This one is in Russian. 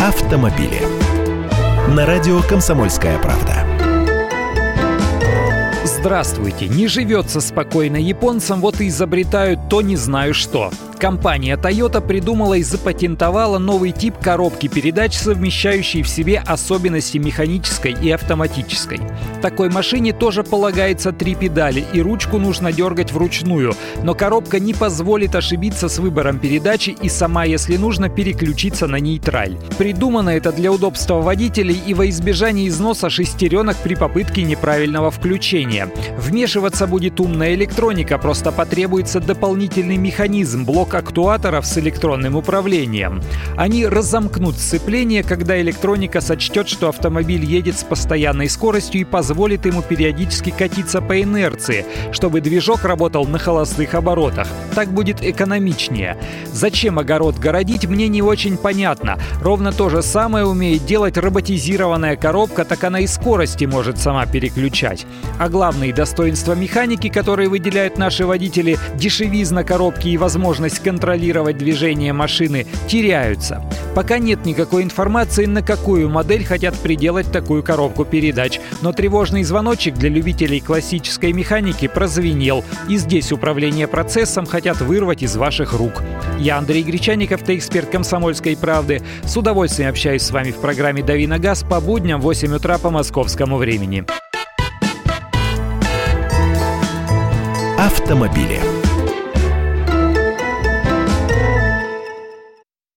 автомобили. На радио «Комсомольская правда». Здравствуйте! Не живется спокойно японцам, вот и изобретают то не знаю что. Компания Toyota придумала и запатентовала новый тип коробки передач, совмещающий в себе особенности механической и автоматической. Такой машине тоже полагается три педали, и ручку нужно дергать вручную, но коробка не позволит ошибиться с выбором передачи и сама, если нужно, переключиться на нейтраль. Придумано это для удобства водителей и во избежание износа шестеренок при попытке неправильного включения. Вмешиваться будет умная электроника, просто потребуется дополнительный механизм, блок блок актуаторов с электронным управлением. Они разомкнут сцепление, когда электроника сочтет, что автомобиль едет с постоянной скоростью и позволит ему периодически катиться по инерции, чтобы движок работал на холостых оборотах. Так будет экономичнее. Зачем огород городить, мне не очень понятно. Ровно то же самое умеет делать роботизированная коробка, так она и скорости может сама переключать. А главные достоинства механики, которые выделяют наши водители, дешевизна коробки и возможность контролировать движение машины, теряются. Пока нет никакой информации, на какую модель хотят приделать такую коробку передач, но тревожный звоночек для любителей классической механики прозвенел, и здесь управление процессом хотят вырвать из ваших рук. Я Андрей Гречаников, ты эксперт «Комсомольской правды». С удовольствием общаюсь с вами в программе «Дави на газ» по будням в 8 утра по московскому времени. Автомобили.